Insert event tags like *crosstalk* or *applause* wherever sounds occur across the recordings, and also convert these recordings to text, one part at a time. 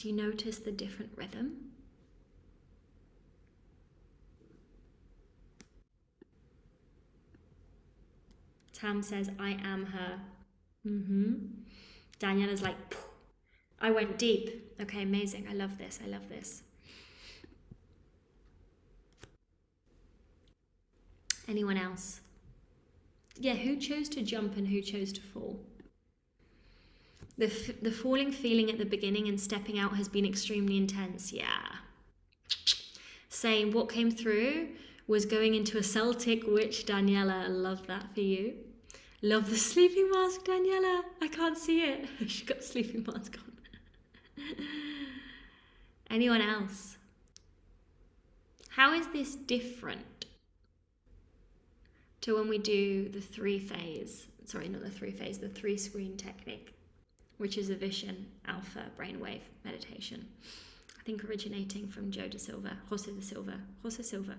Did you notice the different rhythm? Tam says, I am her. Mm-hmm. Daniela's like, I went deep. Okay, amazing. I love this. I love this. Anyone else? Yeah, who chose to jump and who chose to fall? The, f- the falling feeling at the beginning and stepping out has been extremely intense. Yeah. Saying what came through was going into a Celtic witch, Daniela. Love that for you. Love the sleeping mask, Daniela. I can't see it. *laughs* she got sleeping mask on. *laughs* Anyone else? How is this different to when we do the three phase? Sorry, not the three phase, the three screen technique, which is a vision alpha brainwave meditation. I think originating from Joe De Silva, Jose De Silva, Jose Silva.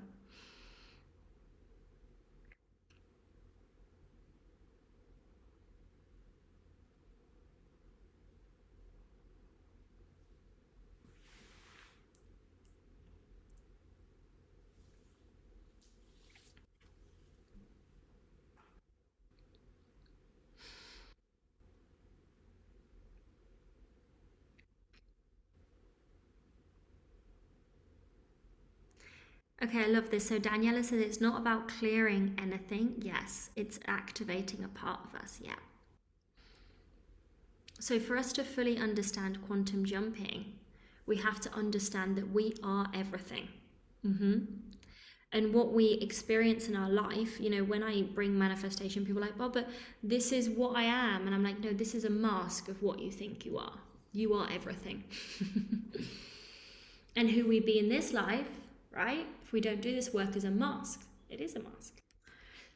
Okay, I love this. So Daniela says it's not about clearing anything. Yes, it's activating a part of us. Yeah. So for us to fully understand quantum jumping, we have to understand that we are everything. Mm-hmm. And what we experience in our life, you know, when I bring manifestation, people are like, well, but this is what I am. And I'm like, no, this is a mask of what you think you are. You are everything. *laughs* and who we be in this life right? If we don't do this work as a mask, it is a mask.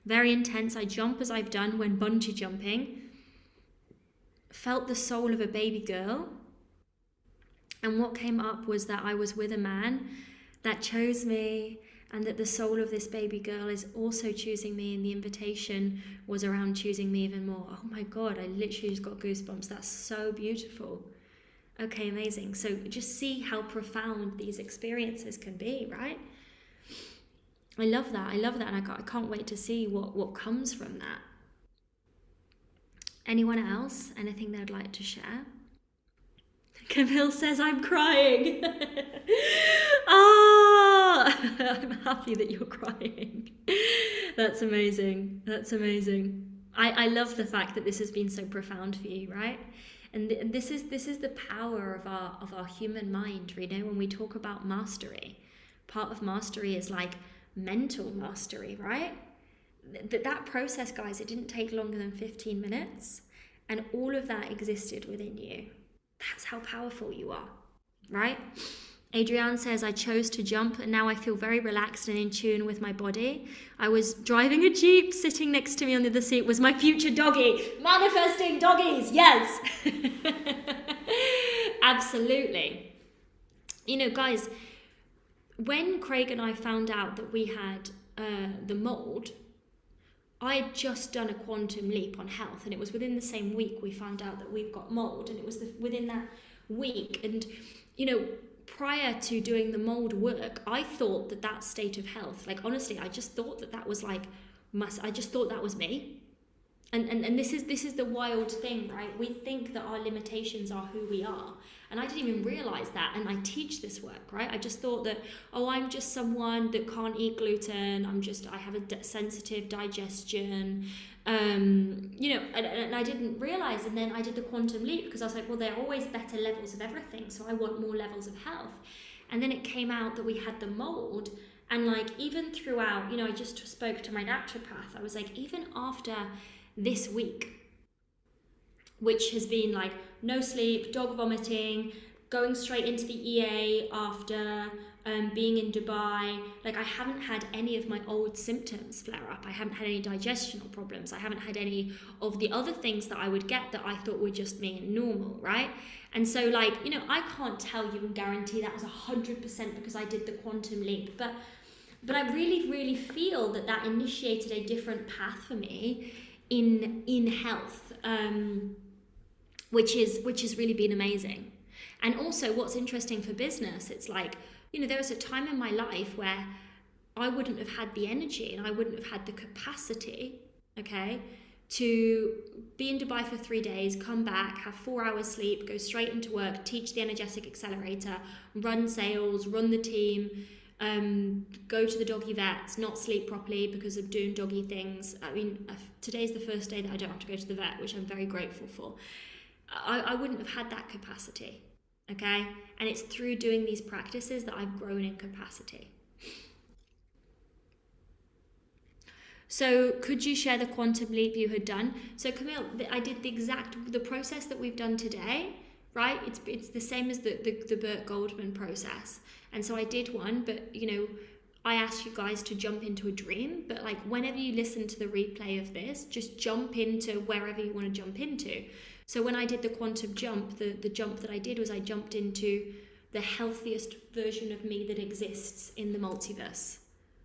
Very intense. I jump as I've done when bungee jumping. Felt the soul of a baby girl. And what came up was that I was with a man that chose me and that the soul of this baby girl is also choosing me and the invitation was around choosing me even more oh my god i literally just got goosebumps that's so beautiful Okay, amazing. So just see how profound these experiences can be, right? I love that. I love that. And I can't, wait to see what, what comes from that. Anyone else? Anything they'd like to share? *laughs* Camille says, I'm crying. *laughs* ah, *laughs* I'm happy that you're crying. That's amazing. That's amazing. I, I love the fact that this has been so profound for you, right? And th- this is this is the power of our of our human mind you know when we talk about mastery. Part of mastery is like mental mastery right? That that process guys it didn't take longer than 15 minutes and all of that existed within you. That's how powerful you are right Adrienne says, I chose to jump and now I feel very relaxed and in tune with my body. I was driving a Jeep, sitting next to me on the other seat was my future doggy. Manifesting doggies, yes. *laughs* Absolutely. You know, guys, when Craig and I found out that we had uh, the mold, I had just done a quantum leap on health, and it was within the same week we found out that we've got mold, and it was the, within that week. And, you know, prior to doing the mold work, I thought that that state of health, like honestly, I just thought that that was like, must, I just thought that was me. And, and, and this is this is the wild thing, right? We think that our limitations are who we are. And I didn't even realize that. And I teach this work, right? I just thought that, oh, I'm just someone that can't eat gluten. I'm just, I have a sensitive digestion um, you know, and, and I didn't realize. And then I did the quantum leap because I was like, well, there are always better levels of everything. So I want more levels of health. And then it came out that we had the mold. And like, even throughout, you know, I just spoke to my naturopath. I was like, even after this week, which has been like no sleep, dog vomiting, going straight into the EA after, um, being in Dubai, like I haven't had any of my old symptoms flare up. I haven't had any digestional problems. I haven't had any of the other things that I would get that I thought were just me and normal, right? And so, like, you know, I can't tell you and guarantee that was 100% because I did the quantum leap, but but I really, really feel that that initiated a different path for me in in health, um, which is which has really been amazing. And also, what's interesting for business, it's like, you know, there was a time in my life where I wouldn't have had the energy and I wouldn't have had the capacity, okay, to be in Dubai for three days, come back, have four hours sleep, go straight into work, teach the energetic accelerator, run sales, run the team, um, go to the doggy vets, not sleep properly because of doing doggy things. I mean, today's the first day that I don't have to go to the vet, which I'm very grateful for. I, I wouldn't have had that capacity, okay? And it's through doing these practices that I've grown in capacity. So could you share the quantum leap you had done? So Camille, I did the exact the process that we've done today, right? It's it's the same as the the, the Burt Goldman process. And so I did one, but you know, I asked you guys to jump into a dream, but like whenever you listen to the replay of this, just jump into wherever you want to jump into. So when I did the quantum jump, the, the jump that I did was I jumped into the healthiest version of me that exists in the multiverse.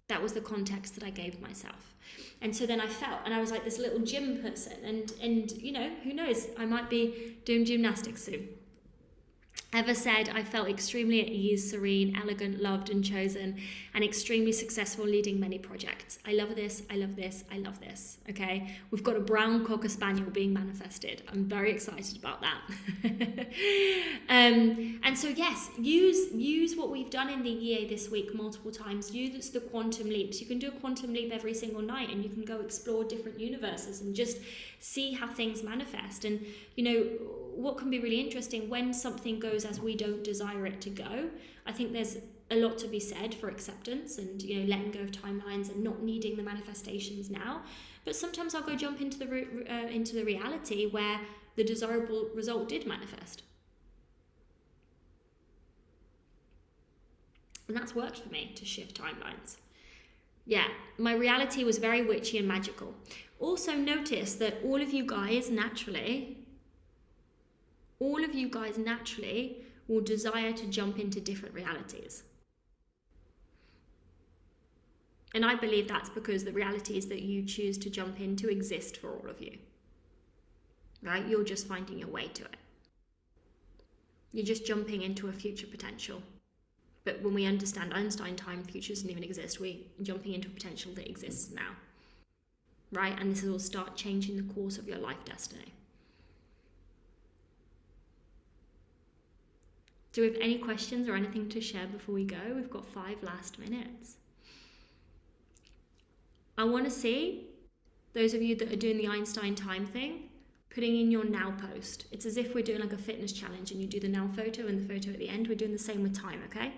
That was the context that I gave myself. And so then I felt, and I was like this little gym person, and and you know, who knows, I might be doing gymnastics soon. Eva said, I felt extremely at ease, serene, elegant, loved, and chosen, and extremely successful leading many projects. I love this, I love this, I love this. Okay, we've got a brown cocker spaniel being manifested. I'm very excited about that. *laughs* um, and so, yes, use use what we've done in the EA this week multiple times. Use the quantum leaps. You can do a quantum leap every single night, and you can go explore different universes and just see how things manifest. And you know what can be really interesting when something goes as we don't desire it to go i think there's a lot to be said for acceptance and you know letting go of timelines and not needing the manifestations now. But sometimes i'll go jump into the re- uh, into the reality where the desirable result did manifest. And that's worked for me to shift timelines. Yeah my reality was very witchy and magical. Also notice that all of you guys naturally all of you guys naturally will desire to jump into different realities. And I believe that's because the realities that you choose to jump into exist for all of you. Right? You're just finding your way to it. You're just jumping into a future potential. But when we understand Einstein time, future doesn't even exist. We're jumping into a potential that exists now. Right? And this will start changing the course of your life destiny. Do we have any questions or anything to share before we go? We've got five last minutes. I want to see those of you that are doing the Einstein time thing putting in your now post. It's as if we're doing like a fitness challenge and you do the now photo and the photo at the end. We're doing the same with time, okay?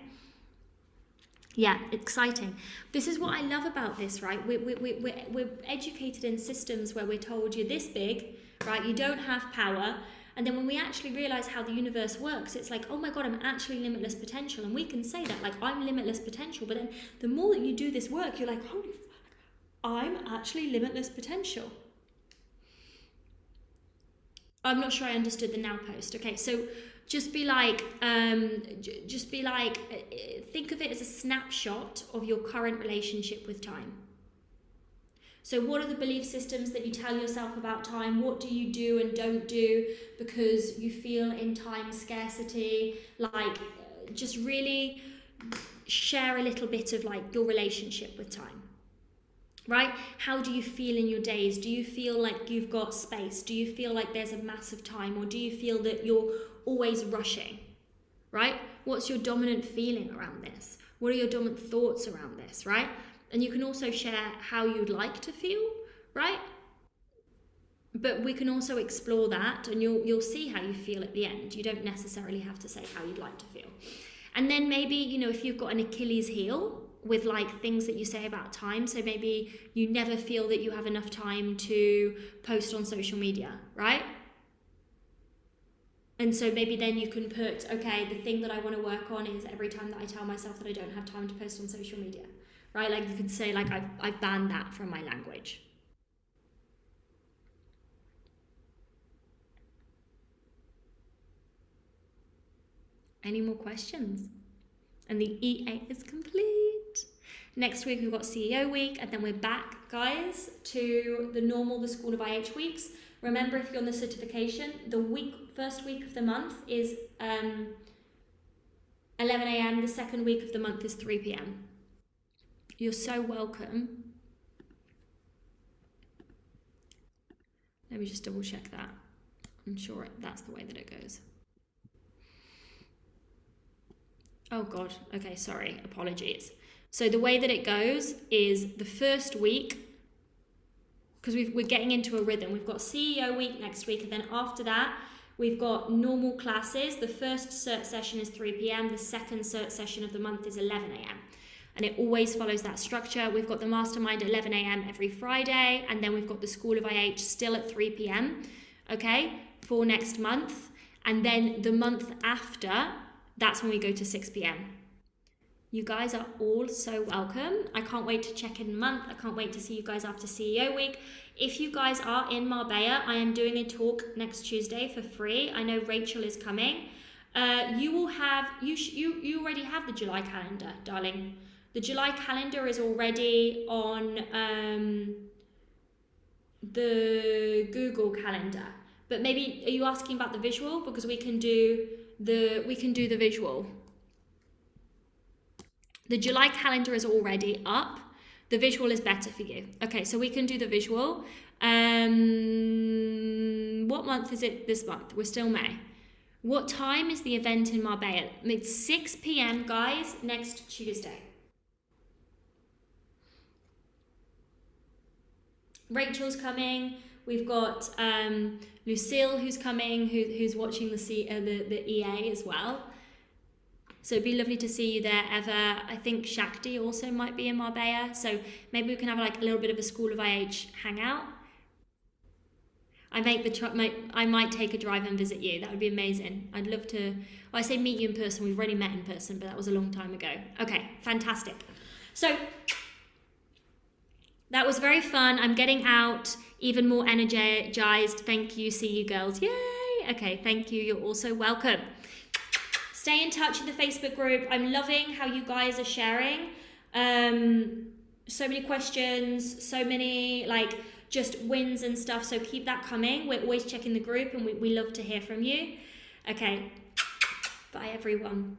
Yeah, exciting. This is what I love about this, right? We're, we're, we're, we're educated in systems where we're told you're this big, right? You don't have power and then when we actually realize how the universe works, it's like, oh my God, I'm actually limitless potential. And we can say that, like, I'm limitless potential. But then the more that you do this work, you're like, holy fuck, I'm actually limitless potential. I'm not sure I understood the now post. Okay, so just be like, um, just be like, uh, think of it as a snapshot of your current relationship with time. So, what are the belief systems that you tell yourself about time? What do you do and don't do because you feel in time scarcity? Like, just really share a little bit of like your relationship with time. Right? How do you feel in your days? Do you feel like you've got space? Do you feel like there's a massive time? Or do you feel that you're always rushing? Right? What's your dominant feeling around this? What are your dominant thoughts around this? Right? And you can also share how you'd like to feel, right? But we can also explore that and you'll you'll see how you feel at the end. You don't necessarily have to say how you'd like to feel. And then maybe, you know, if you've got an Achilles heel with like things that you say about time, so maybe you never feel that you have enough time to post on social media, right? And so maybe then you can put, okay, the thing that I want to work on is every time that I tell myself that I don't have time to post on social media right? Like you could say, like I've I've banned that from my language. Any more questions? And the EA is complete. Next week we've got CEO week, and then we're back, guys, to the normal the School of IH weeks. Remember, if you're on the certification, the week first week of the month is um, 11 a.m. The second week of the month is 3 p.m. You're so welcome. Let me just double check that. I'm sure that's the way that it goes. Oh God. Okay, sorry. Apologies. So the way that it goes is the first week because we're getting into a rhythm. We've got CEO week next week, and then after that, we've got normal classes. The first cert session is 3 p.m., the second cert session of the month is 11 a.m. And it always follows that structure. We've got the mastermind at 11 a.m. every Friday, and then we've got the School of IH still at 3 p.m. Okay, for next month. And then the month after, that's when we go to 6 p.m. You guys are all so welcome. I can't wait to check in month. I can't wait to see you guys after CEO week. If you guys are in Marbella, I am doing a talk next Tuesday for free. I know Rachel is coming. Uh, you will have you you you already have the July calendar, darling. The July calendar is already on um, the Google calendar. But maybe are you asking about the visual because we can do the we can do the visual. The July calendar is already up. The visual is better for you. Okay, so we can do the visual. Um, what month is it this month? We're still May. What time is the event in Marbella? It's 6 p.m., guys, next Tuesday. Rachel's coming. We've got um, Lucille who's coming, who, who's watching the, C, uh, the the EA as well. So it'd be lovely to see you there, Eva. I think Shakti also might be in Marbella. So maybe we can have like a little bit of a School of IH hangout. I make the might, I might take a drive and visit you. That would be amazing. I'd love to. Well, I say meet you in person. We've already met in person, but that was a long time ago. Okay, fantastic. So that was very fun. I'm getting out even more energized. Thank you. See you girls. Yay. Okay, thank you. You're also welcome. Stay in touch with the Facebook group. I'm loving how you guys are sharing. Um, so many questions, so many like just wins and stuff. So keep that coming. We're always checking the group and we, we love to hear from you. Okay. Bye, everyone.